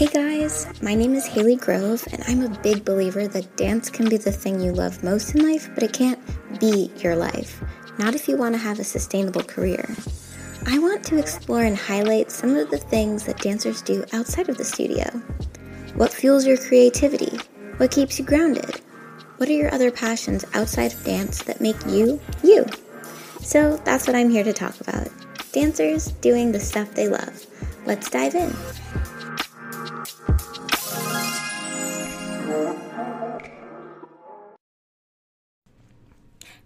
Hey guys, my name is Haley Grove, and I'm a big believer that dance can be the thing you love most in life, but it can't be your life. Not if you want to have a sustainable career. I want to explore and highlight some of the things that dancers do outside of the studio. What fuels your creativity? What keeps you grounded? What are your other passions outside of dance that make you you? So that's what I'm here to talk about. Dancers doing the stuff they love. Let's dive in.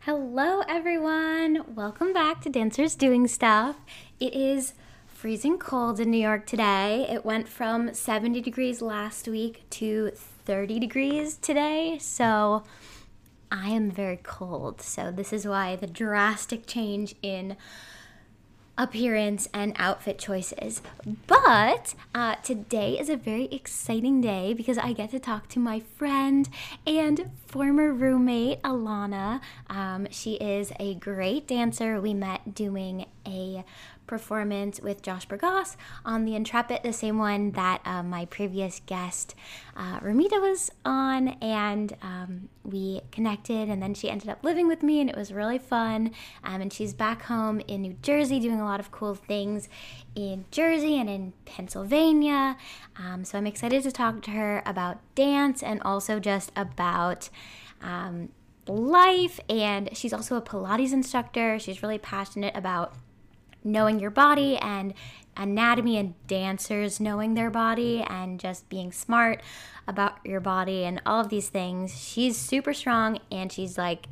Hello, everyone. Welcome back to Dancers Doing Stuff. It is freezing cold in New York today. It went from 70 degrees last week to 30 degrees today. So I am very cold. So this is why the drastic change in appearance and outfit choices. But uh, today is a very exciting day because I get to talk to my friend and former roommate, Alanna. Um, she is a great dancer. We met doing a performance with Josh Burgos on the Intrepid, the same one that uh, my previous guest, uh, Ramita, was on. And um, we connected, and then she ended up living with me, and it was really fun. Um, and she's back home in New Jersey doing a lot of cool things in Jersey and in Pennsylvania. Um, so I'm excited to talk to her about dance and also just about. Um, life and she's also a pilates instructor she's really passionate about knowing your body and anatomy and dancers knowing their body and just being smart about your body and all of these things. She's super strong and she's like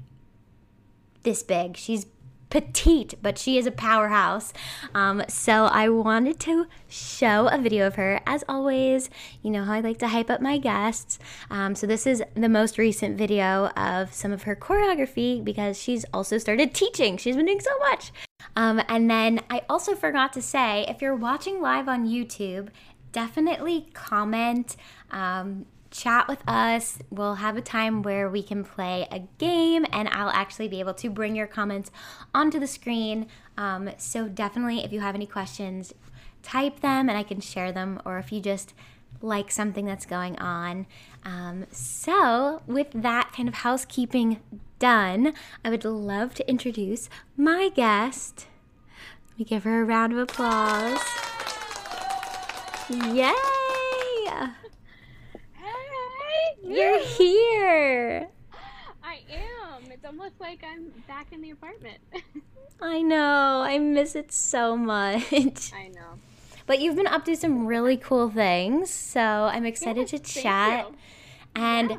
this big. She's petite, but she is a powerhouse. Um, so I wanted to show a video of her. As always, you know how I like to hype up my guests. Um, so this is the most recent video of some of her choreography because she's also started teaching. She's been doing so much. Um, and then I also forgot to say if you're watching live on YouTube, definitely comment. Um, chat with us. We'll have a time where we can play a game, and I'll actually be able to bring your comments onto the screen. Um, so, definitely, if you have any questions, type them and I can share them, or if you just like something that's going on. Um, so, with that kind of housekeeping done, I would love to introduce my guest. Let me give her a round of applause. Yay! Hey! You're here. I am. It's almost like I'm back in the apartment. I know. I miss it so much. I know. But you've been up to some really cool things, so I'm excited to chat. you. And Yeah.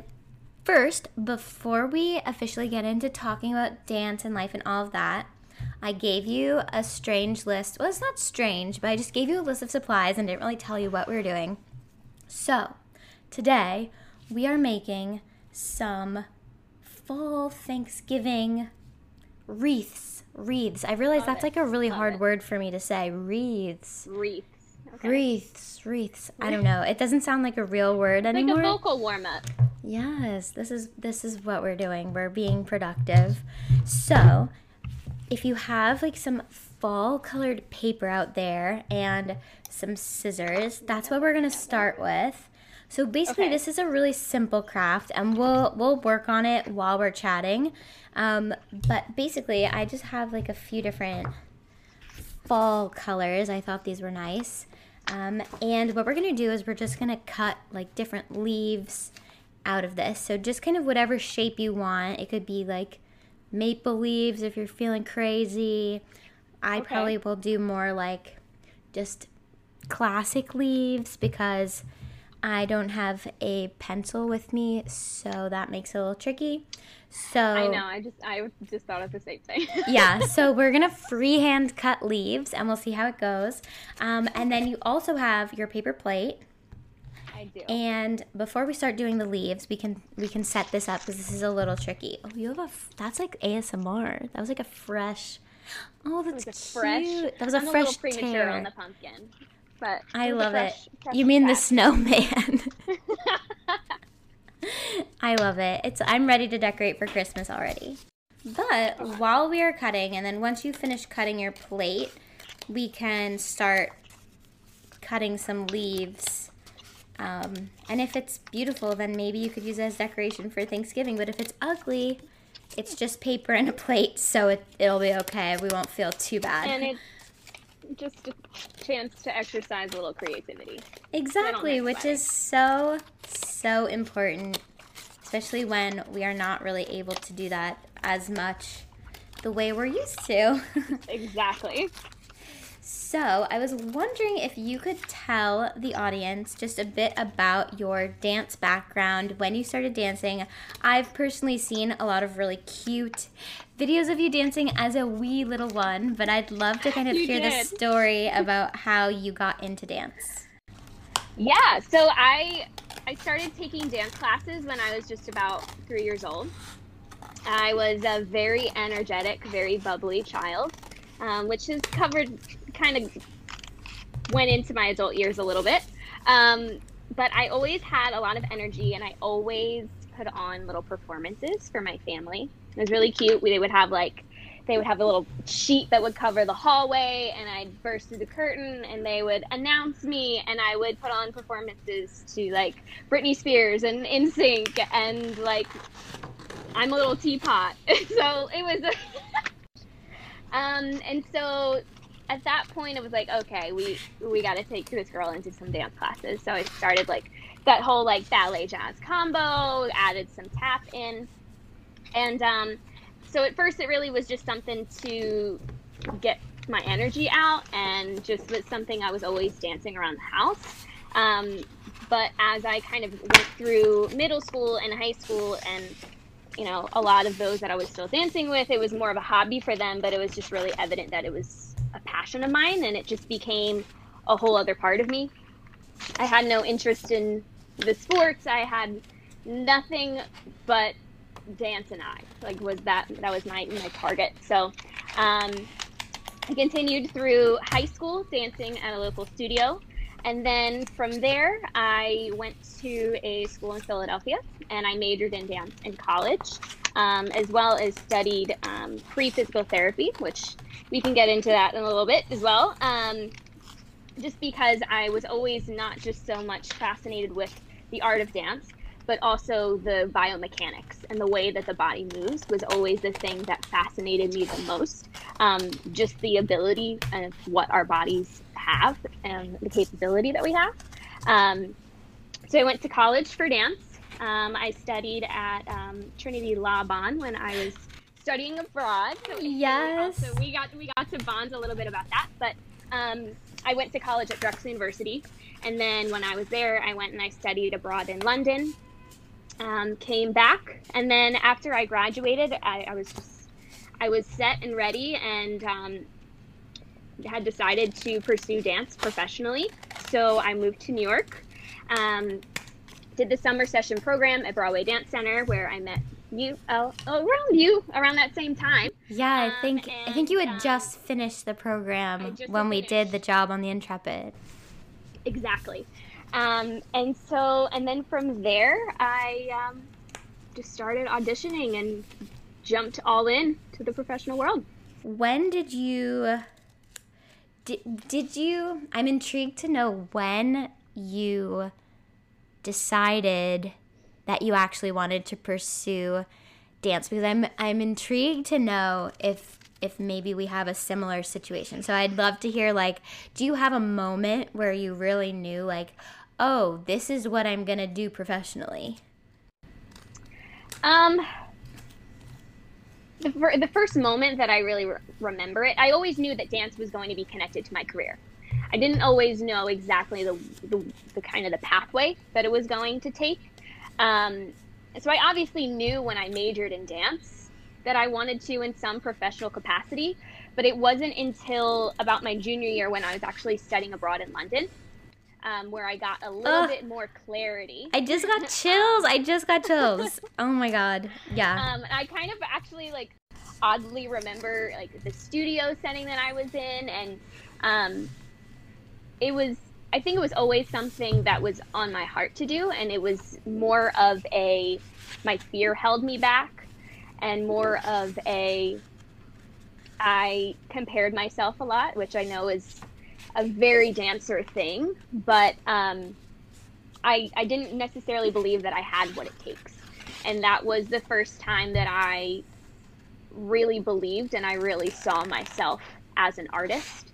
first, before we officially get into talking about dance and life and all of that, I gave you a strange list. Well, it's not strange, but I just gave you a list of supplies and didn't really tell you what we were doing. So, today we are making some fall Thanksgiving wreaths. Wreaths. I realize Love that's it. like a really Love hard it. word for me to say. Wreaths. Wreaths. Okay. Wreaths, wreaths. I don't know. It doesn't sound like a real word anymore. Like a vocal warm up. Yes, this is this is what we're doing. We're being productive. So, if you have like some fall colored paper out there and some scissors, that's what we're going to start with. So basically, Okay. this is a really simple craft, and we'll we'll work on it while we're chatting. Um, but basically, I just have like a few different fall colors. I thought these were nice. Um, and what we're gonna do is we're just gonna cut like different leaves out of this. So just kind of whatever shape you want. It could be like maple leaves if you're feeling crazy. I Okay. probably will do more like just classic leaves because I don't have a pencil with me, so that makes it a little tricky. So I know. I just I just thought of the same thing. yeah, so we're gonna freehand cut leaves and we'll see how it goes. Um, and then you also have your paper plate. I do. And before we start doing the leaves, we can we can set this up because this is a little tricky. Oh, you have a that's like ASMR. That was like a fresh. Oh, that's was a fresh. That was a I'm fresh a little premature tear. on the pumpkin, but I it was a love fresh- it. fresh You mean the snowman? I love it. It's I'm ready to decorate for Christmas already. But while we are cutting, and then once you finish cutting your plate, we can start cutting some leaves. Um, and if it's beautiful, then maybe you could use it as decoration for Thanksgiving. But if it's ugly, it's just paper and a plate, so it, it'll be okay. We won't feel too bad. And it's just a chance to exercise a little creativity. Exactly, which is so, so important, especially when we are not really able to do that as much the way we're used to. exactly. So, I was wondering if you could tell the audience just a bit about your dance background, when you started dancing. I've personally seen a lot of really cute videos of you dancing as a wee little one, but I'd love to kind of You hear the story about how you got into dance. Yeah, so I I started taking dance classes when I was just about three years old. I was a very energetic, very bubbly child, um, which is covered kind of went into my adult years a little bit. Um, but I always had a lot of energy, and I always put on little performances for my family. It was really cute. We, they would have like they would have a little sheet that would cover the hallway and I'd burst through the curtain and they would announce me and I would put on performances to like Britney Spears and NSYNC and like I'm a little teapot. so it was um and so at that point it was like okay we we got to take this girl into some dance classes. So i started like that whole like ballet jazz combo added some tap in. And um so at first it really was just something to get my energy out and just was something i was always dancing around the house. Um, but as i kind of went through middle school and high school and you know a lot of those that i was still dancing with it was more of a hobby for them but it was just really evident that it was a passion of mine and it just became a whole other part of me. I had no interest in the sports. I had nothing but dance and I like was that that was my my target. So um, I continued through high school dancing at a local studio, and then from there I went to a school in Philadelphia and I majored in dance in college, um, as well as studied um, pre physical therapy, which we can get into that in a little bit as well. Um, just because I was always not just so much fascinated with the art of dance, but also the biomechanics and the way that the body moves was always the thing that fascinated me the most. Um, just the ability of what our bodies have and the capability that we have. Um, so I went to college for dance. Um, I studied at um, Trinity Laban when I was studying abroad. So Yes. So we got we got to bond a little bit about that, but um, I went to college at Drexel University, and then when I was there, I went and I studied abroad in London. Um, came back, and then after I graduated, I, I was just I was set and ready, and um, had decided to pursue dance professionally. So I moved to New York. Um, did the summer session program at Broadway Dance Center, where I met you uh, around you around that same time. Yeah, I Um, think I think you had um, just finished the program when we did the job on the Intrepid. Exactly. Um, and so, and then from there, I um, just started auditioning and jumped all in to the professional world. When did you did, did you I'm intrigued to know when you decided that you actually wanted to pursue dance because I'm I'm intrigued to know if if maybe we have a similar situation. So I'd love to hear like do you have a moment where you really knew like oh, this is what I'm going to do professionally? Um, the, fir- the first moment that I really re- remember it, I always knew that dance was going to be connected to my career. I didn't always know exactly the, the, the kind of the pathway that it was going to take. Um, so I obviously knew when I majored in dance that I wanted to in some professional capacity, but it wasn't until about my junior year when I was actually studying abroad in London. Um, where I got a little Ugh. bit more clarity. I just got chills. I just got chills. Oh my god. Yeah. Um, I kind of actually like oddly remember like the studio setting that I was in, and um, it was I think it was always something that was on my heart to do, and it was more of a my fear held me back, and more of a I compared myself a lot, which I know is a very dancer thing, but um, I I didn't necessarily believe that I had what it takes, and that was the first time that I really believed and I really saw myself as an artist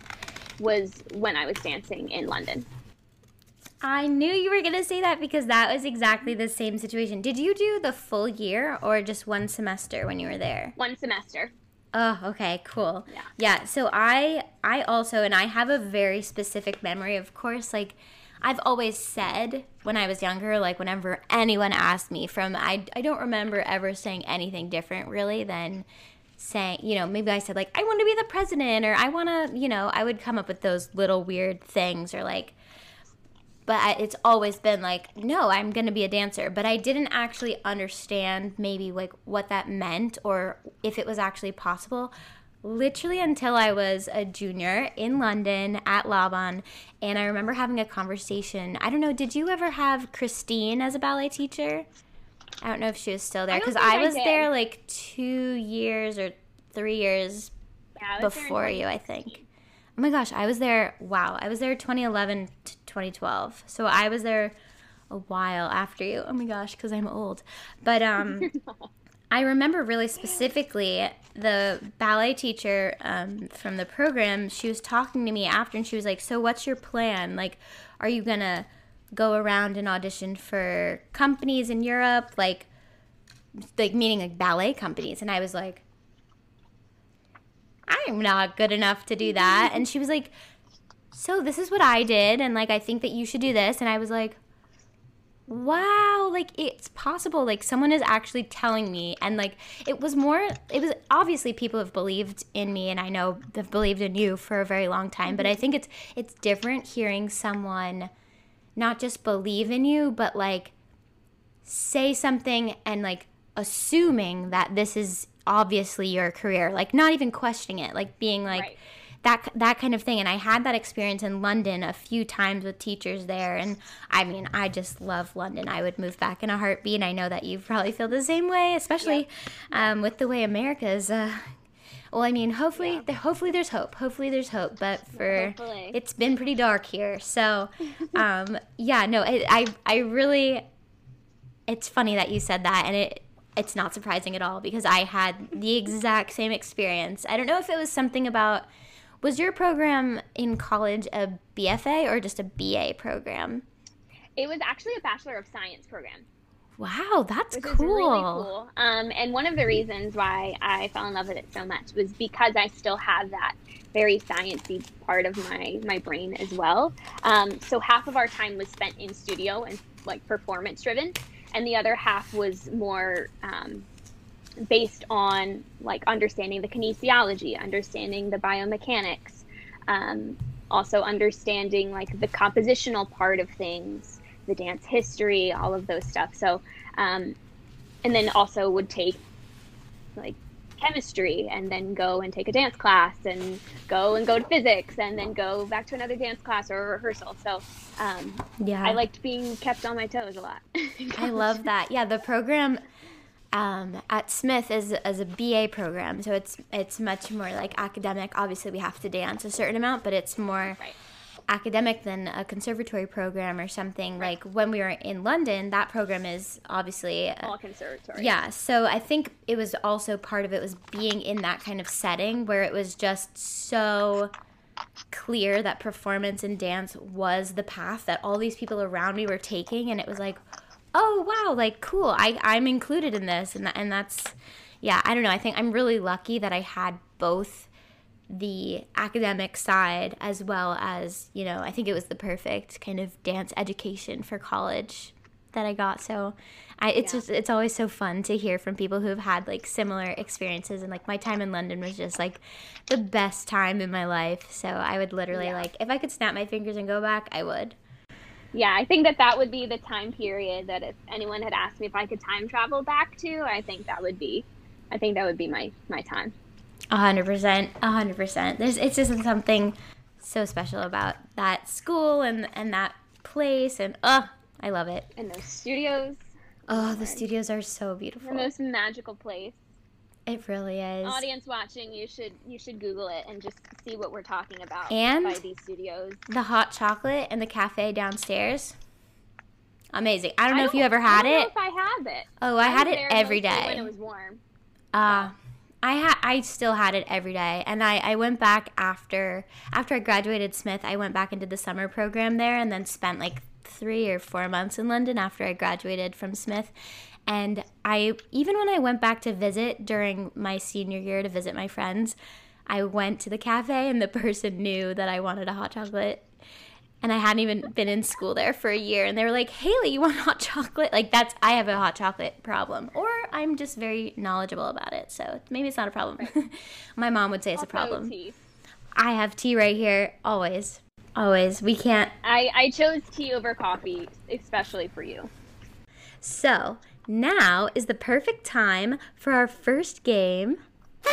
was when I was dancing in London. I knew you were going to say that because that was exactly the same situation. Did you do the full year or just one semester when you were there? One semester. Oh, okay, cool. Yeah. Yeah, so I I also and I have a very specific memory of course like I've always said when I was younger like whenever anyone asked me from I I don't remember ever saying anything different really than saying, you know, maybe I said like I want to be the president or I want to, you know, I would come up with those little weird things or like but I, it's always been like no i'm going to be a dancer. But i didn't actually understand maybe like what that meant or if it was actually possible. Literally until i was a junior in london at laban and i remember having a conversation. I don't know did you ever have christine as a ballet teacher? I don't know if she was still there because I, I, was there like two years or three years yeah, before you i think. Oh my gosh, I was there. Wow, I was there 2011 to 2012. So I was there a while after you. Oh my gosh, because I'm old. But um, I remember really specifically the ballet teacher um, from the program. She was talking to me after, and she was like, "So what's your plan? Like, are you gonna go around and audition for companies in Europe, like, like meaning like ballet companies?" And I was like I'm not good enough to do that. And she was like, So this is what I did. And like, I think that you should do this. And I was like, Wow, like it's possible. Like someone is actually telling me. And like, it was more, it was obviously people have believed in me and I know they've believed in you for a very long time. But I mm-hmm. think it's, it's different hearing someone not just believe in you, but like say something and like assuming that this is obviously your career like not even questioning it like being like right. That that kind of thing and I had that experience in London a few times with teachers there and I mean I just love London I would move back in a heartbeat And I know that you probably feel the same way especially um, with the way America is uh, well, I mean, hopefully, yeah. the, hopefully there's hope. Hopefully there's hope, but for hopefully. it's been pretty dark here. So, um, yeah, no, it, I I really, it's funny that you said that, and it it's not surprising at all because I had the exact same experience. I don't know if it was something about was your program in college a BFA or just a BA program? It was actually a Bachelor of Science program. Wow, that's which cool. really cool. Um, and one of the reasons why I fell in love with it so much was because I still have that very sciencey part of my my brain as well. Um, so half of our time was spent in studio and like performance driven, and the other half was more um, based on like understanding the kinesiology, understanding the biomechanics, um, also understanding like the compositional part of things, the dance history, all of those stuff. So, um, and then also would take like chemistry and then go and take a dance class and go and go to physics and then go back to another dance class or a rehearsal. So um, yeah, I liked being kept on my toes a lot. I love that. Yeah, the program um, at Smith is as a BA program, so it's it's much more like academic. Obviously, we have to dance a certain amount, but it's more. Right academic than a conservatory program or something. Right. Like when we were in London, that program is obviously all conservatory. Yeah, so I think it was also part of it was being in that kind of setting where it was just so clear that performance and dance was the path that all these people around me were taking and it was like oh wow like cool i i'm included in this and that, and that's yeah i don't know i think i'm really lucky that i had both the academic side as well as, you know, I think it was the perfect kind of dance education for college that I got. So I, it's yeah. just it's always so fun to hear from people who have had like similar experiences and like my time in London was just like the best time in my life. So I would literally yeah. like if I could snap my fingers and go back, I would. Yeah, I think that that would be the time period that if anyone had asked me if I could time travel back to, I think that would be I think that would be my my time. A hundred percent, a hundred percent. There's it's just something so special about that school and and that place and oh, I love it. And those studios. Oh, the studios are so beautiful. The most magical place. It really is. Audience watching, you should you should Google it and just see what we're talking about And- by these studios. The hot chocolate and the cafe downstairs. Amazing. I don't know I if you ever had I don't it. if I have it. Oh, I had it every day. when it was warm. Uh, I had I still had it every day, and I, I went back after after I graduated Smith. I went back into the summer program there, and then spent like three or four months in London after I graduated from Smith. And I even when I went back to visit during my senior year to visit my friends, I went to the cafe, and the person knew that I wanted a hot chocolate. And I hadn't even been in school there for a year, and they were like, "Haley, you want hot chocolate?" Like that's I have a hot chocolate problem, or I'm just very knowledgeable about it, so maybe it's not a problem. My mom would say it's a problem. tea. I have tea right here, always, always. We can't. I, I chose tea over coffee, especially for you. So now is the perfect time for our first game.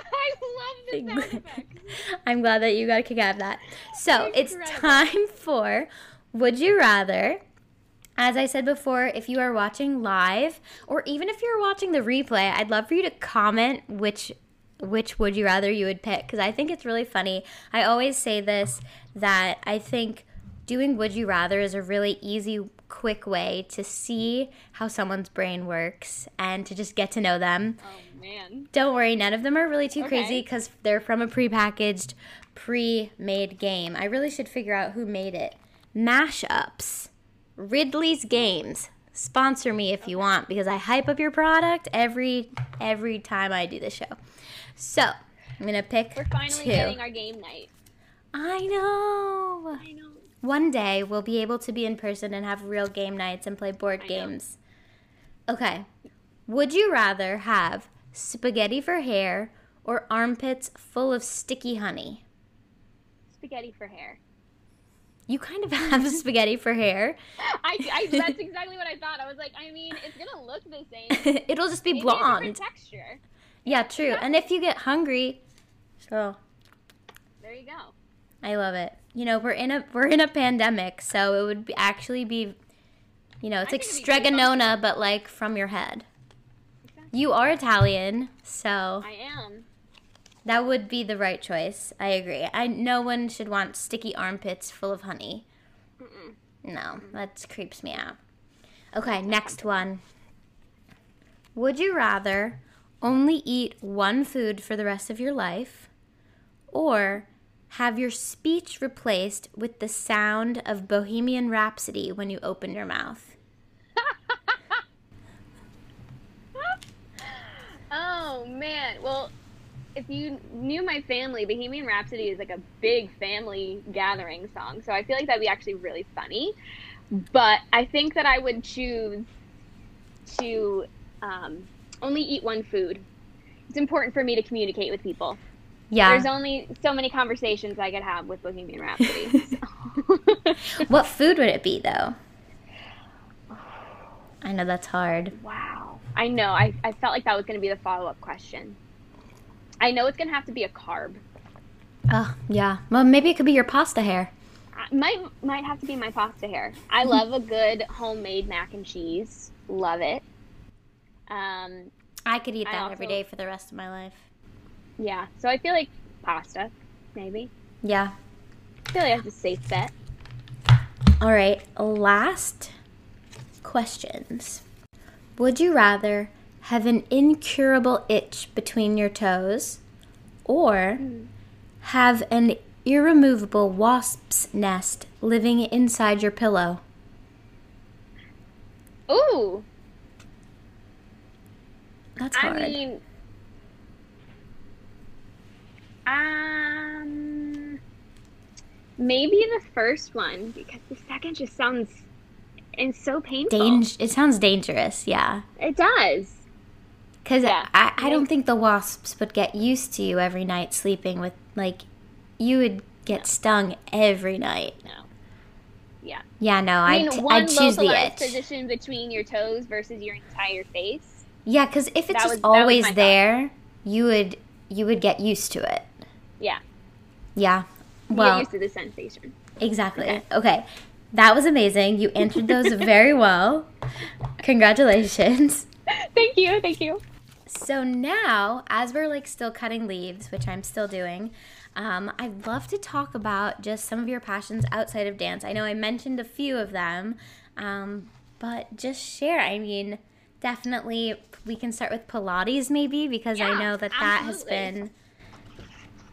I love the I'm glad that you got a kick out of that. So it's time for Would You Rather? As I said before, if you are watching live or even if you're watching the replay, I'd love for you to comment which which would you rather you would pick because I think it's really funny. I always say this that I think doing would you rather is a really easy quick way to see how someone's brain works and to just get to know them. Oh man. Don't worry, none of them are really too crazy because they're from a prepackaged, pre-made game. I really should figure out who made it. Mashups, Ridley's Games. Sponsor me if you want because I hype up your product every every time I do the show. So I'm gonna pick We're finally two. getting our game night. I know. I know. One day we'll be able to be in person and have real game nights and play board I know. games. Okay. Would you rather have spaghetti for hair or armpits full of sticky honey? Spaghetti for hair. You kind of have spaghetti for hair. I, I that's exactly what I thought. I was like, I mean, it's gonna look the same. It'll just be Maybe blonde. texture. Yeah, true. And if you get hungry, so There you go. I love it. You know, we're in a we're in a pandemic, so it would be, actually be, you know, it's I like think it'd be pretty Strega Nona, but like from your head. You are Italian, so I am. that would be the right choice. I agree. I no one should want sticky armpits full of honey. Mm-mm. No, that creeps me out. Okay, next one. Would you rather only eat one food for the rest of your life or have your speech replaced with the sound of Bohemian Rhapsody when you open your mouth? Oh man. Well, if you knew my family, Bohemian Rhapsody is like a big family gathering song. So I feel like that'd be actually really funny. But I think that I would choose to um, only eat one food. It's important for me to communicate with people. Yeah. There's only so many conversations I could have with Bohemian Rhapsody. so. what food would it be though? I know that's hard. Wow. I know. I, I felt like that was going to be the follow up question. I know it's going to have to be a carb. Oh, yeah. Well, maybe it could be your pasta hair. I- Might might have to be my pasta hair. I love a good homemade mac and cheese. Love it. Um, I could eat that every also- day for the rest of my life. Yeah. So I feel like pasta, maybe. Yeah. I feel like that's a safe bet. All right, last questions. Would you rather have an incurable itch between your toes or hmm. have an irremovable wasp's nest living inside your pillow? Ooh. That's hard. I mean, um, maybe the first one because the second just sounds it's so painful. Dang- it sounds dangerous, yeah. It does. Because Yeah. I, I don't think the wasps would get used to you every night sleeping with, like, you would get stung every night. No. Yeah. Yeah, no, I I'd, mean, t- one I'd choose the itch. position between your toes versus your entire face. Yeah, because if it's just was- always my thought. there, you would you would get used to it. Yeah. Yeah. Well, get used to the sensation. exactly. Okay. Okay. That was amazing. You answered those very well. Congratulations. thank you. Thank you. So now, as we're like still cutting leaves, which I'm still doing, um, I'd love to talk about just some of your passions outside of dance. I know I mentioned a few of them, um, but just share. I mean, definitely we can start with Pilates maybe because I know that that has been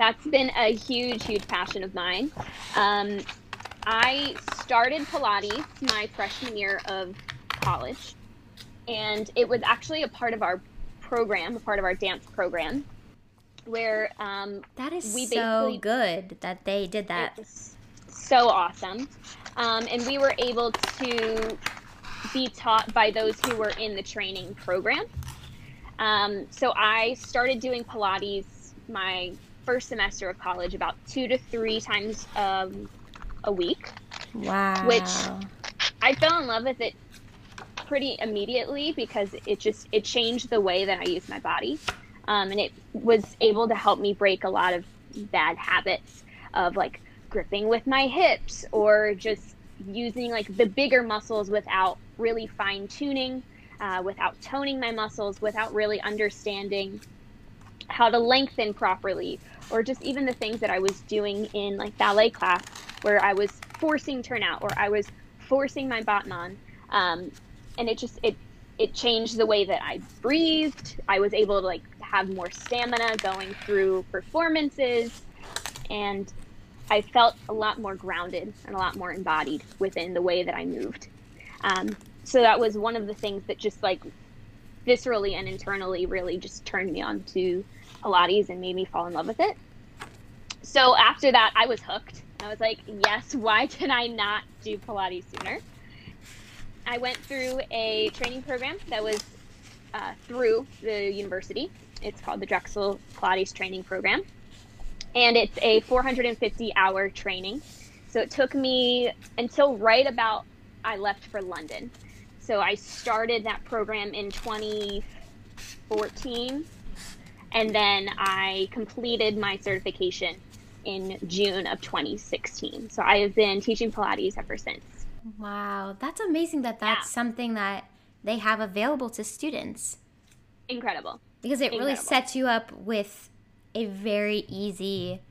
That's been a huge, huge passion of mine. Um, I started Pilates my freshman year of college, and it was actually a part of our program, a part of our dance program, where um, that is We so good that they did that. So awesome. Um, and we were able to be taught by those who were in the training program. Um, so I started doing Pilates my first semester of college about two to three times um, a week. Wow. Which- I fell in love with it pretty immediately because it just it changed the way that I use my body, um, and it was able to help me break a lot of bad habits of like gripping with my hips or just using like the bigger muscles without really fine tuning, uh, without toning my muscles, without really understanding how to lengthen properly, or just even the things that I was doing in like ballet class where I was forcing turnout or I was forcing my battement. Um, and it just it it changed the way that I breathed. I was able to like have more stamina going through performances, and I felt a lot more grounded and a lot more embodied within the way that I moved. Um, so that was one of the things that just like viscerally and internally really just turned me on to Pilates and made me fall in love with it. So after that, I was hooked. I was like, yes, why did I not do Pilates sooner? I went through a training program that was uh, through the university. It's called the Drexel Pilates Training Program. And it's a 450 hour training. So it took me until right about I left for London. So I started that program in 2014. And then I completed my certification in June of 2016. So I have been teaching Pilates ever since. Wow, that's amazing that that's Yeah. something that they have available to students Incredible. because it really sets you up with a very easy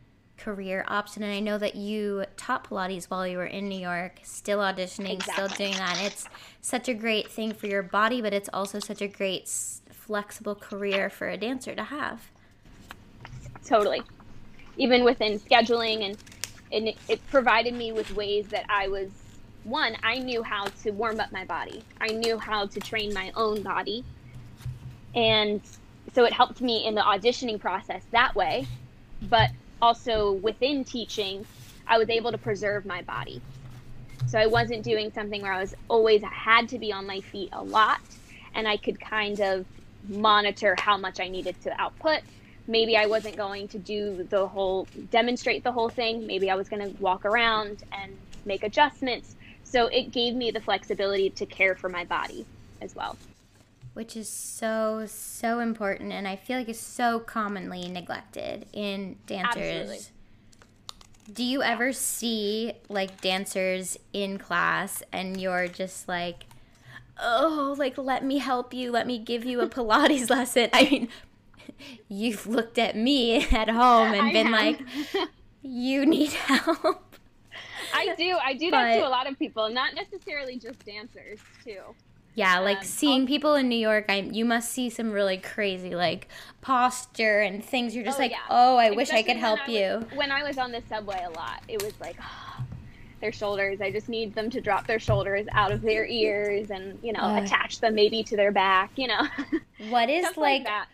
career option. And I know that you taught Pilates while you were in New York, still auditioning, still doing that. It's such a great thing for your body, but it's also such a great flexible career for a dancer to have. totally even within scheduling and, and it, it provided me with ways that i was one i knew how to warm up my body i knew how to train my own body and so it helped me in the auditioning process that way but also within teaching i was able to preserve my body so i wasn't doing something where i was always had to be on my feet a lot and i could kind of monitor how much i needed to output maybe I wasn't going to do the whole demonstrate the whole thing. Maybe I was going to walk around and make adjustments. So it gave me the flexibility to care for my body as well. Which is so so important and i feel like it's so commonly neglected in dancers Absolutely. do you ever see like dancers in class and you're just like oh like let me help you let me give you a pilates lesson i mean you've looked at me at home and I been have. like you need help I do. I do that to a lot of people, not necessarily just dancers, too. Yeah, like Um, seeing people in New York, I you must see some really crazy like posture and things. You're just Oh, like, yeah. oh, I wish I could help I you. was- when I was on the subway a lot, it was like their shoulders. I just need them to drop their shoulders out of their ears and you know attach them maybe to their back. You know, What is like? like that.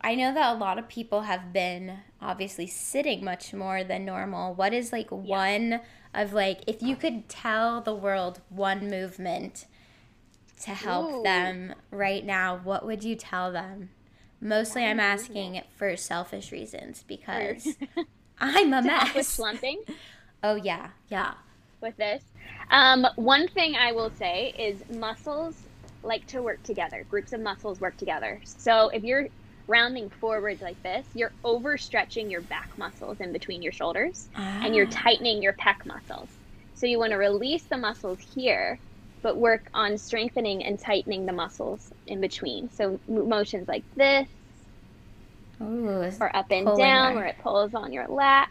I know that a lot of people have been obviously sitting much more than normal. What is like one of like if you could tell the world one movement to help Ooh. them right now, what would you tell them? Mostly, I'm asking for selfish reasons because I'm a help with slumping. Oh yeah, yeah. with this. Um, one thing I will say is muscles like to work together. Groups of muscles work together. So if you're rounding forwards like this, you're overstretching your back muscles in between your shoulders ah. and you're ah. tightening your pec muscles. So you want to release the muscles here, but work on strengthening and tightening the muscles in between. So motions like this, Ooh, or up and down, where it pulls on your lats.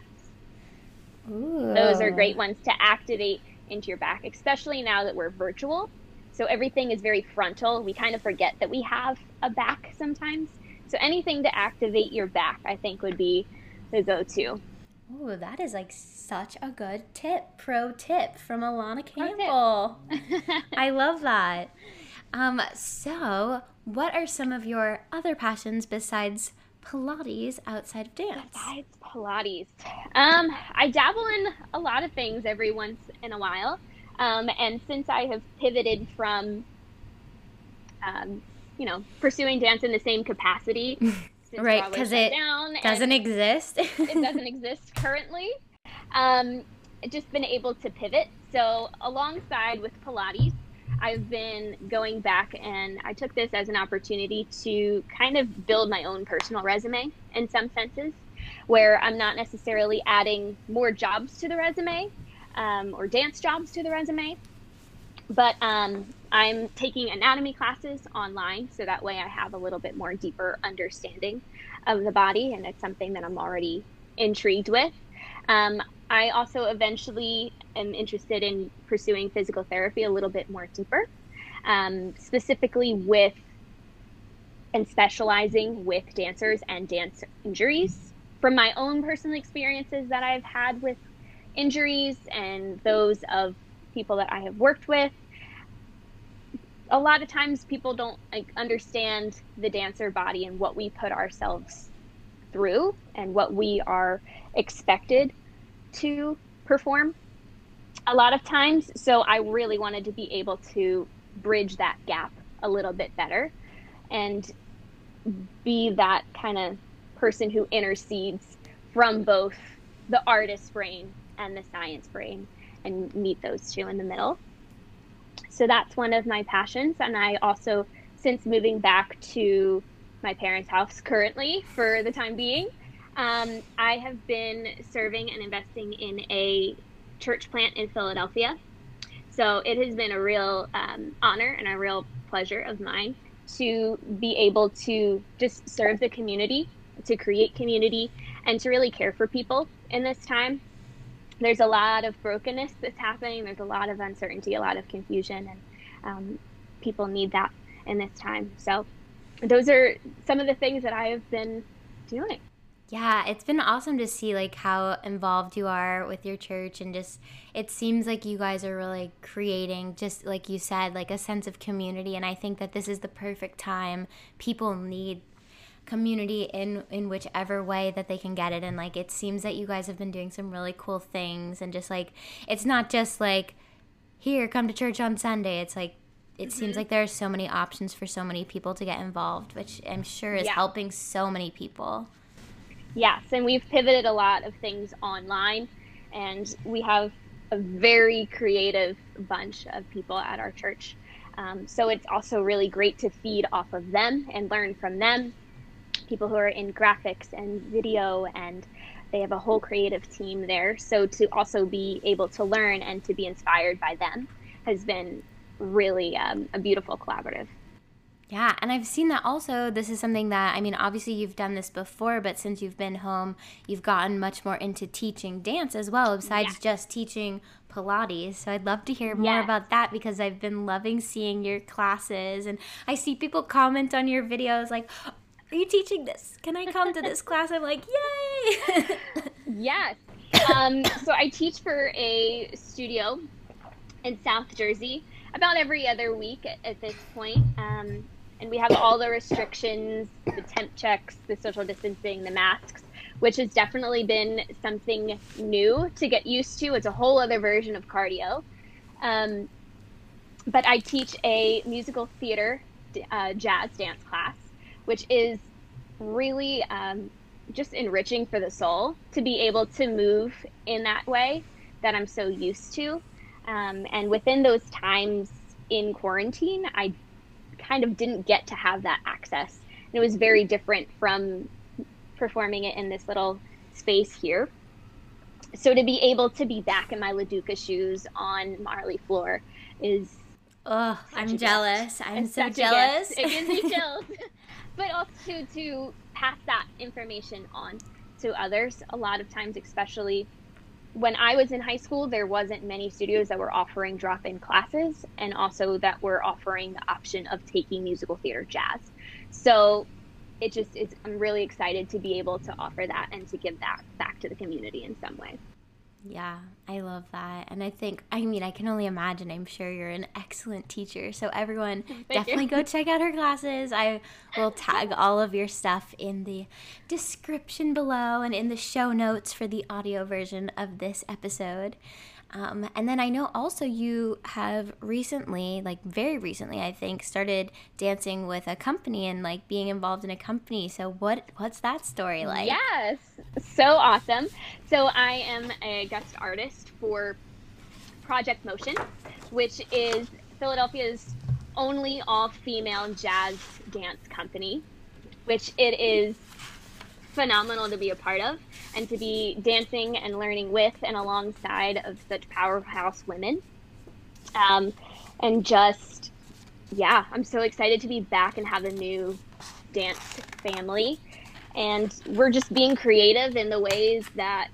Ooh. Those are great ones to activate into your back, especially now that we're virtual. So everything is very frontal. We kind of forget that we have a back sometimes. So anything to activate your back, I think, would be the go to. Oh, that is like such a good tip, pro tip from Alanna Campbell. I love that. Um, so, what are some of your other passions besides Pilates outside of dance? Besides Pilates, um, I dabble in a lot of things every once in a while. Um, and since I have pivoted from, um, you know, pursuing dance in the same capacity, right? Because it doesn't exist. it doesn't exist currently. Um, just been able to pivot. So alongside with Pilates, I've been going back and I took this as an opportunity to kind of build my own personal resume in some senses, where I'm not necessarily adding more jobs to the resume um, or dance jobs to the resume, but um, I'm taking anatomy classes online so that way I have a little bit more deeper understanding of the body, and it's something that I'm already intrigued with. Um, I also eventually am interested in pursuing physical therapy a little bit more deeper, um, specifically with and specializing with dancers and dance injuries. From my own personal experiences that I've had with injuries and those of people that I have worked with, a lot of times people don't like understand the dancer body and what we put ourselves through and what we are expected to perform. A lot of times so i really wanted to be able to bridge that gap a little bit better and be that kind of person who intercedes from both the artist brain and the science brain and meet those two in the middle so that's one of my passions. And I also, since moving back to my parents' house currently for the time being, um, I have been serving and investing in a church plant in Philadelphia. So it has been a real um, honor and a real pleasure of mine to be able to just serve the community, to create community, and to really care for people in this time there's a lot of brokenness that's happening. There's a lot of uncertainty, a lot of confusion, and um, people need that in this time. So, those are some of the things that I have been doing. Yeah, it's been awesome to see like how involved you are with your church and just it seems like you guys are really creating just like you said like a sense of community and I think that this is the perfect time. People need community in in whichever way that they can get it. And like it seems that you guys have been doing some really cool things and just like it's not just like here come to church on sunday. It's like it mm-hmm. seems like there are so many options for so many people to get involved which i'm sure is yeah. helping so many people. Yes and we've pivoted a lot of things online and we have a very creative bunch of people at our church. Um, so it's also really great to feed off of them and learn from them people who are in graphics and video and they have a whole creative team there. So to also be able to learn and to be inspired by them has been really um, a beautiful collaborative. Yeah, and I've seen that also. This is something that, I mean, obviously you've done this before, but since you've been home, you've gotten much more into teaching dance as well, besides yeah. just teaching Pilates. So I'd love to hear more yeah. about that because I've been loving seeing your classes. And I see people comment on your videos like, are you teaching this? Can I come to this class? I'm like, yay! yes. Um, so I teach for a studio in South Jersey about every other week at, at this point. Um, and we have all the restrictions, the temp checks, the social distancing, the masks, which has definitely been something new to get used to. It's a whole other version of cardio. Um, but I teach a musical theater uh, jazz dance class which is really um, just enriching for the soul to be able to move in that way that I'm so used to. Um, and within those times in quarantine, I kind of didn't get to have that access And it was very different from performing it in this little space here. So to be able to be back in my LaDuca shoes on Marley floor is. Oh, I'm jealous. Gift. I'm it's so jealous. It gives me chills. But also to, pass that information on to others. A lot of times, especially when I was in high school, there wasn't many studios that were offering drop-in classes, and also that were offering the option of taking musical theater jazz. So it just is. I'm really excited to be able to offer that and to give that back to the community in some way. Yeah, I love that. And I think, I mean, I can only imagine, I'm sure you're an excellent teacher. So, everyone, definitely go check out her classes. I will tag all of your stuff in the description below and in the show notes for the audio version of this episode. Um, and then I know also you have recently, like very recently, I think, started dancing with a company and like being involved in a company. So what what's that story like? Yes, so awesome. So I am a guest artist for Project Motion, which is Philadelphia's only all-female jazz dance company, which it is phenomenal to be a part of and to be dancing and learning with and alongside of such powerhouse women. Um, and just, yeah, I'm so excited to be back and have a new dance family. And we're just being creative in the ways that,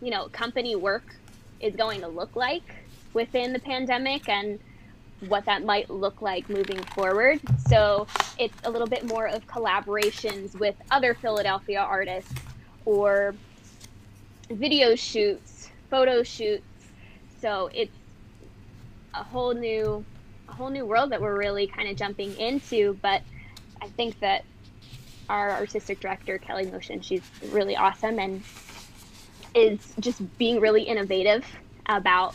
you know, company work is going to look like within the pandemic and what that might look like moving forward. So it's a little bit more of collaborations with other Philadelphia artists or video shoots, photo shoots. So it's a whole new a whole new world that we're really kind of jumping into, but I think that our artistic director Kelly Motion, she's really awesome and is just being really innovative about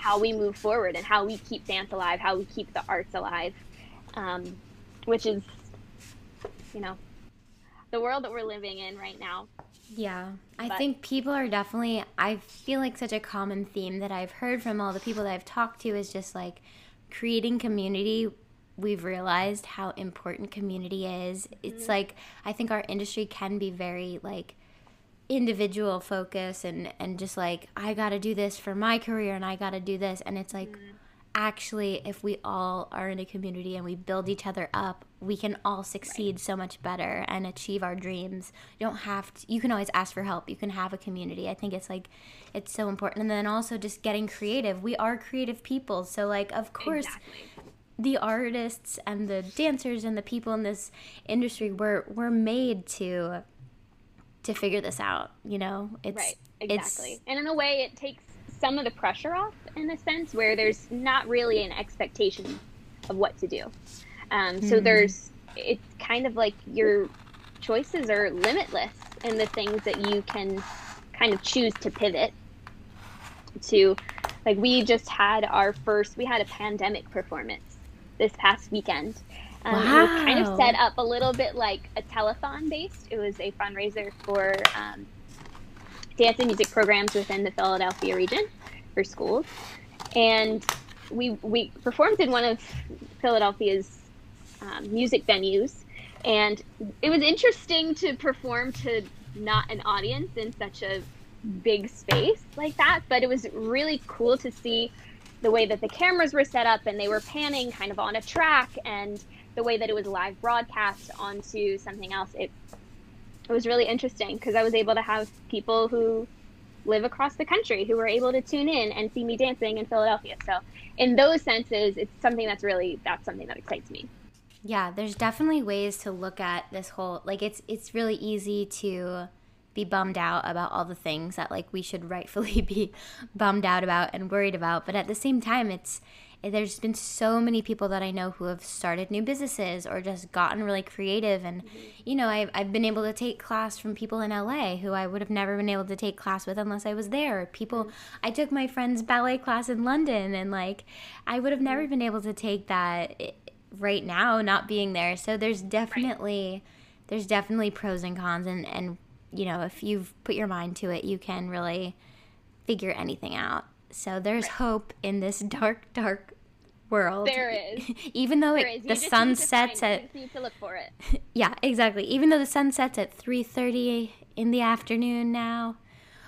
how we move forward and how we keep dance alive, how we keep the arts alive, um, which is, you know, the world that we're living in right now. Yeah, I but. think people are definitely, I feel like such a common theme that I've heard from all the people that I've talked to is just like creating community. We've realized how important community is. It's mm-hmm. like, I think our industry can be very like, individual focus and and just like I got to do this for my career and I got to do this. And it's like mm-hmm. actually if we all are in a community and we build each other up we can all succeed right. so much better and achieve our dreams. You don't have to you can always ask for help. You can have a community. I think it's like it's so important. And then also just getting creative. We are creative people. So like of course exactly. the artists and the dancers and the people in this industry were were made to to figure this out. You know, it's right, exactly. It's, and in a way, it takes some of the pressure off in a sense where there's not really an expectation of what to do. Um, so mm-hmm. there's it's kind of like your choices are limitless in the things that you can kind of choose to pivot to. Like we just had our first, we had a pandemic performance this past weekend um, wow. It was kind of set up a little bit like a telethon based. It was a fundraiser for um, dance and music programs within the Philadelphia region for schools. And we, we performed in one of Philadelphia's um, music venues. And it was interesting to perform to not an audience in such a big space like that, but it was really cool to see the way that the cameras were set up and they were panning kind of on a track and the way that it was live broadcast onto something else, it it was really interesting because I was able to have people who live across the country who were able to tune in and see me dancing in Philadelphia. So in those senses, it's something that's really that's something that excites me. Yeah, there's definitely ways to look at this whole like it's it's really easy to be bummed out about all the things that like we should rightfully be bummed out about and worried about, but at the same time it's there's been so many people that I know who have started new businesses or just gotten really creative. And, mm-hmm. you know, I've, I've been able to take class from people in LA who I would have never been able to take class with unless I was there. People, mm-hmm. I took my friend's ballet class in London and, like, I would have never mm-hmm. been able to take that right now, not being there. So there's definitely. Right. There's definitely pros and cons, and, and you know, if you've put your mind to it, you can really figure anything out. So there's hope in this dark, dark world. There is. Even though There it, is. The sun sets at You need to look for it. yeah, exactly. Even though the sun sets at 3:30 in the afternoon now,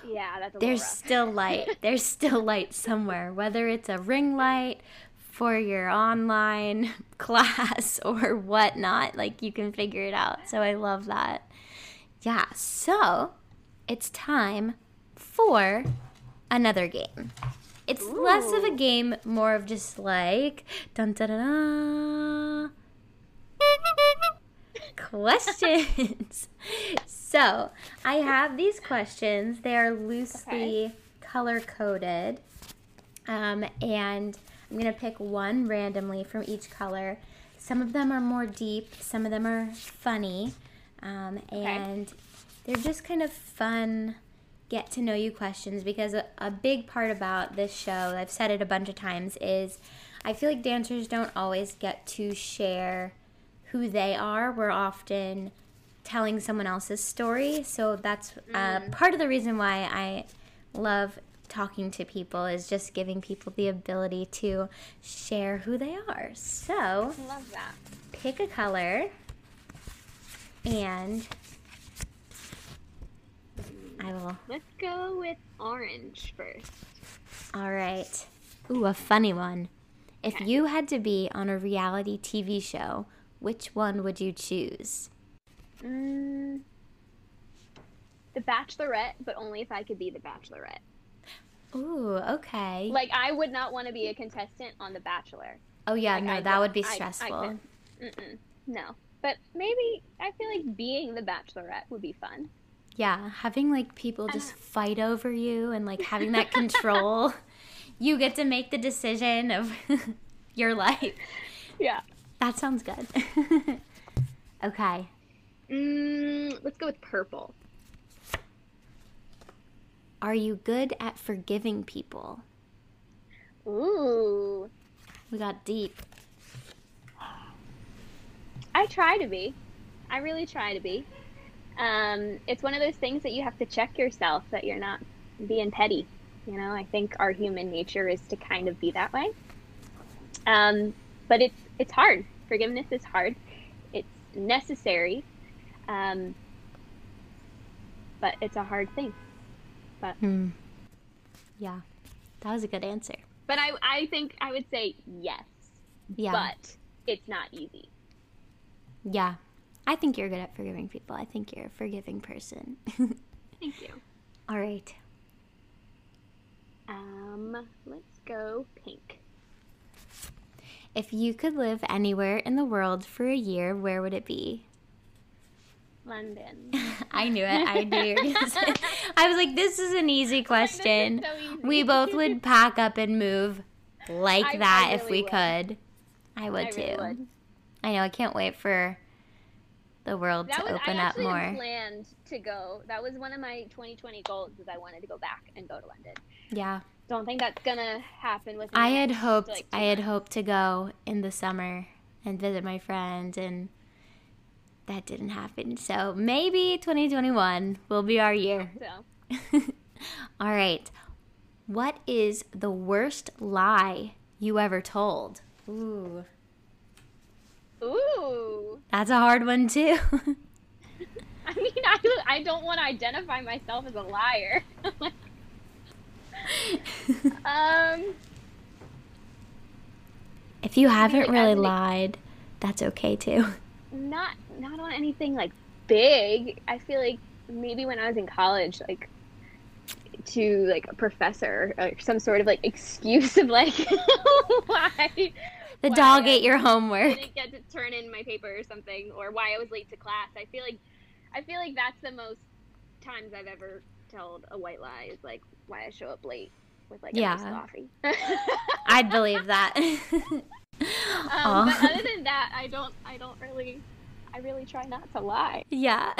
Yeah, that's a there's still light. there's still light somewhere, whether it's a ring light for your online class or whatnot. Like you can figure it out. So I love that. Yeah, so it's time for another game. It's less of a game, more of just like dun dun dun. questions. so I have these questions. They are loosely color coded. Um, and I'm going to pick one randomly from each color. Some of them are more deep, some of them are funny. Um, and they're just kind of fun get to know you questions because a, a big part about this show, I've said it a bunch of times, is I feel like dancers don't always get to share who they are. We're often telling someone else's story. So that's uh, part of the reason why I love talking to people is just giving people the ability to share who they are. So Love that. pick a color and I will. Let's go with orange first. All right. Ooh, a funny one. If Okay. you had to be on a reality TV show, which one would you choose? Mm, the Bachelorette, but only if I could be the Bachelorette. Ooh, okay. Like I would not want to be a contestant on The Bachelor. oh yeah, like, no, I that would be I- I stressful. Mm-mm, no, but maybe I feel like being the Bachelorette would be fun. Yeah, having like people just fight over you and like having that control. you get to make the decision of your life. Yeah. That sounds good. okay. Mm, let's go with purple. Are you good at forgiving people? Ooh, We got deep. I try to be. I really try to be. Um, it's one of those things that you have to check yourself that you're not being petty. You know, I think our human nature is to kind of be that way. Um, but it's it's hard. Forgiveness is hard. It's necessary, um, but it's a hard thing. Hmm. Yeah. That was a good answer. But I I think I would say yes, Yeah. but it's not easy. Yeah. I think you're good at forgiving people. I think you're a forgiving person. Thank you. All right. Um, let's go pink. If you could live anywhere in the world for a year, where would it be? London. I knew it. I knew you were gonna say it. I was like, this is an easy question. so easy. We both would pack up and move like I- that I if we would. could. I would I too. really would. I know. I can't wait for the world That to was open up more. planned to go. That was one of my 2020 goals. Is I wanted to go back and go to London. Yeah. Don't think that's gonna happen with. I had hoped like, I had hoped to go in the summer and visit my friends and that didn't happen. So maybe 2021 will be our year. So All right. What is the worst lie you ever told? Ooh. Ooh. That's a hard one too. I mean, I don't- I don't want to identify myself as a liar. um. if you haven't really lied, that's okay too. not not on anything like big. I feel like maybe when I was in college, like to like a professor or some sort of like excuse of like why The why dog I ate your homework. didn't get to turn in my paper or something, or why I was late to class. I feel like I feel like that's the most times I've ever told a white lie is like why I show up late with like a Yeah. nice coffee. I'd believe that. Um, Aw. but other than that, I don't. I don't really. I really try not to lie. Yeah.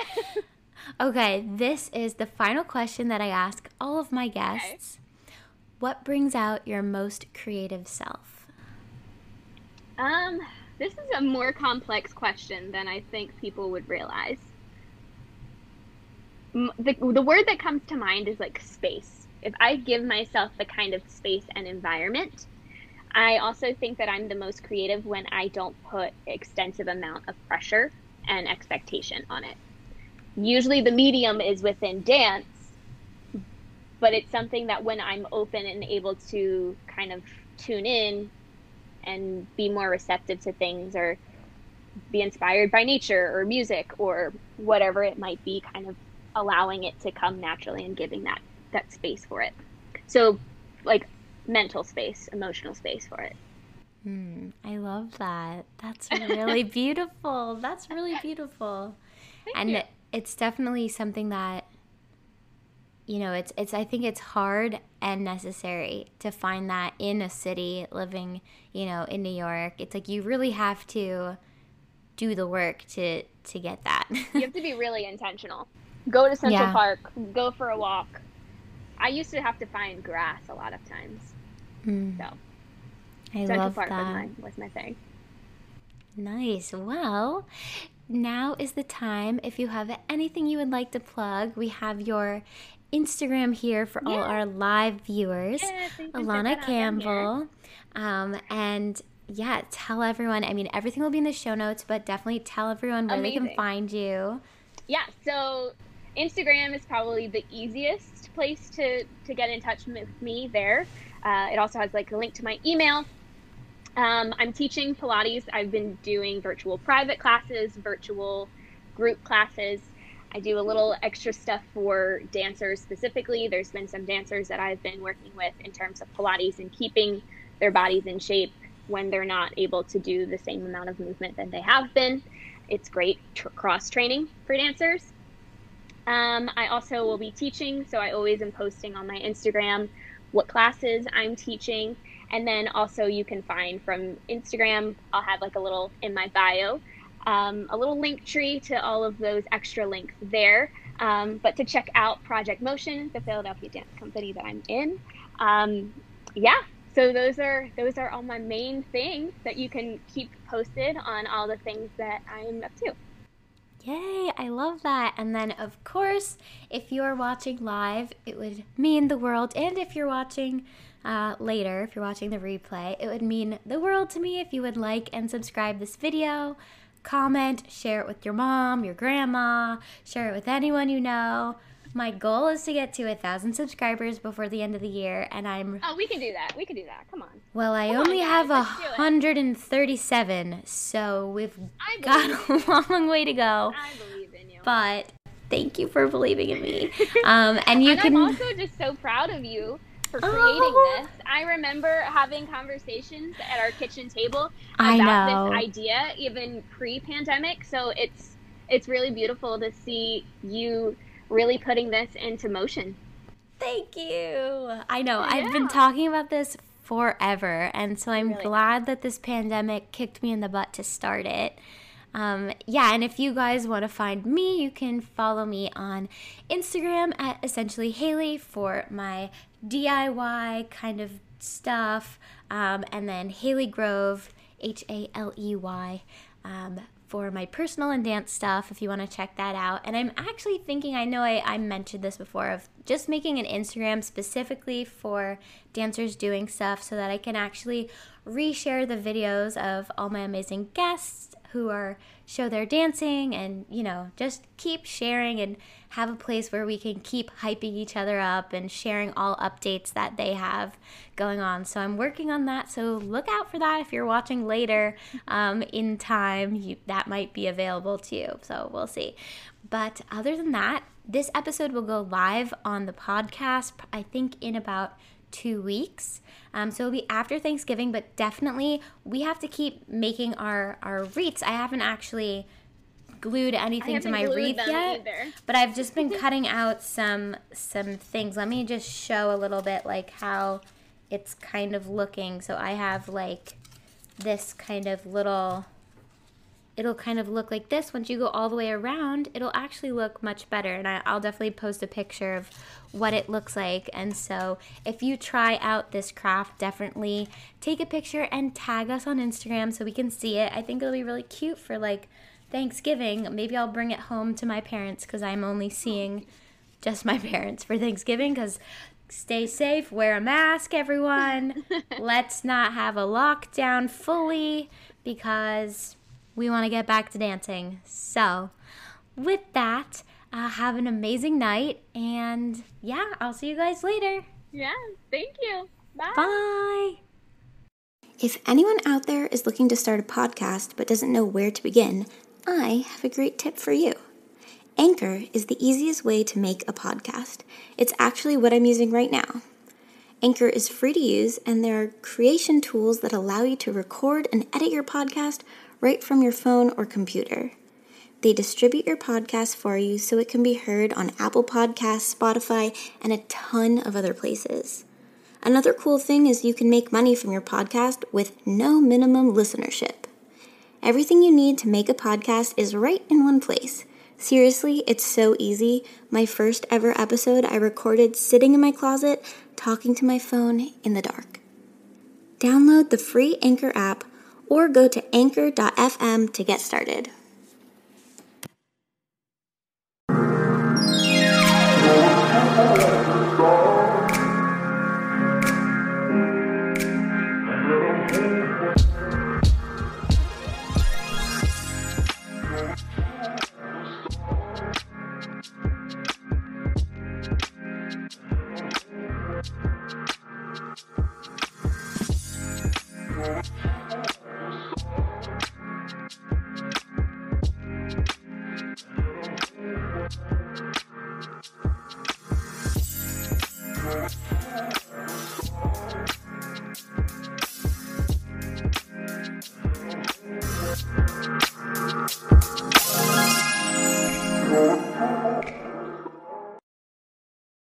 okay, this is the final question that I ask all of my guests. What brings out your most creative self? Um, this is a more complex question than I think people would realize. The, the word that comes to mind is like space. If I give myself the kind of space and environment, I also think that I'm the most creative when I don't put extensive amount of pressure and expectation on it. Usually the medium is within dance, but it's something that when I'm open and able to kind of tune in and be more receptive to things or be inspired by nature or music or whatever it might be, kind of allowing it to come naturally and giving that that space for it. So like mental space, emotional space for it. Mm, I love that. That's really beautiful. That's really beautiful. Thank and you. it's definitely something that you know, it's it's I think it's hard and necessary to find that in a city living, you know, in New York. It's like you really have to do the work to to get that. you have to be really intentional. Go to Central yeah. Park, go for a walk. I used to have to find grass a lot of times. Mm. So I Central love Park that. Was my, was my thing. Nice. Well, now is the time. If you have anything you would like to plug, we have your Instagram here for yeah. all our live viewers. Yeah, Alanna Campbell. Um, and yeah, tell everyone. I mean, everything will be in the show notes, but definitely tell everyone where Amazing. they can find you. Yeah, so Instagram is probably the easiest place to, to get in touch with me there. Uh, it also has like a link to my email. Um, I'm teaching Pilates. I've been doing virtual private classes, virtual group classes. I do a little extra stuff for dancers specifically. There's been some dancers that I've been working with in terms of Pilates and keeping their bodies in shape when they're not able to do the same amount of movement that they have been. It's great cross training for dancers. Um, I also will be teaching, so I always am posting on my Instagram what classes I'm teaching. And then also, you can find from Instagram, I'll have like a little in my bio, um, a little link tree to all of those extra links there. Um, but to check out Project Motion, the Philadelphia dance company that I'm in, um, yeah. So those are those are all my main things that you can keep posted on all the things that I'm up to. Yay, I love that. And then, of course, if you're watching live, it would mean the world. And if you're watching uh, later, if you're watching the replay, it would mean the world to me if you would like and subscribe this video, comment, share it with your mom, your grandma, share it with anyone you know. My goal is to get to a thousand subscribers before the end of the year, and I'm. Oh, we can do that. We can do that. Come on. Well, I Come only on, have a hundred and thirty-seven, so we've got a long way to go. I believe in you. But thank you for believing in me. Um, and you and can. I'm also just so proud of you for oh. creating oh. this. I remember having conversations at our kitchen table about this idea, even pre-pandemic. So it's it's really beautiful to see you really putting this into motion. Thank you. I know. Yeah. I've been talking about this forever. And so I'm really? glad that this pandemic kicked me in the butt to start it. Um, yeah, and if you guys want to find me, you can follow me on Instagram at essentially Haley for my DIY kind of stuff. Um, and then Haley Grove, H A L E Y, um, for my personal and dance stuff if you want to check that out. And I'm actually thinking, I know I, I mentioned this before, of just making an Instagram specifically for dancers doing stuff so that I can actually reshare the videos of all my amazing guests who are show their dancing and you know just keep sharing and have a place where we can keep hyping each other up and sharing all updates that they have going on. So i'm working on that. So look out for that if you're watching later um, in time. You, that might be available to you. So we'll see. But other than that this episode will go live on the podcast i think in about two weeks. Um, so it'll be after Thanksgiving, but definitely we have to keep making our, our wreaths. I haven't actually glued anything to my wreath yet, either. but I've just been cutting out some some things. Let me just show a little bit like how it's kind of looking. So I have like this kind of little it'll kind of look like this. Once you go all the way around, it'll actually look much better. And I, will definitely post a picture of what it looks like. And so if you try out this craft, definitely take a picture and tag us on Instagram so we can see it. I think it'll be really cute for like Thanksgiving. Maybe I'll bring it home to my parents because I'm only seeing just my parents for Thanksgiving because Stay safe, wear a mask, everyone. Let's not have a lockdown fully because we want to get back to dancing. So, with that, uh, have an amazing night. And yeah, I'll see you guys later. Yeah, thank you. Bye. Bye. If anyone out there is looking to start a podcast but doesn't know where to begin, I have a great tip for you. Anchor is the easiest way to make a podcast. It's actually what I'm using right now. Anchor is free to use, and there are creation tools that allow you to record and edit your podcast right from your phone or computer. They distribute your podcast for you so it can be heard on Apple Podcasts, Spotify, and a ton of other places. Another cool thing is you can make money from your podcast with no minimum listenership. Everything you need to make a podcast is right in one place. Seriously, it's so easy. My first ever episode I recorded sitting in my closet, talking to my phone in the dark. Download the free Anchor app or go to anchor.fm to get started.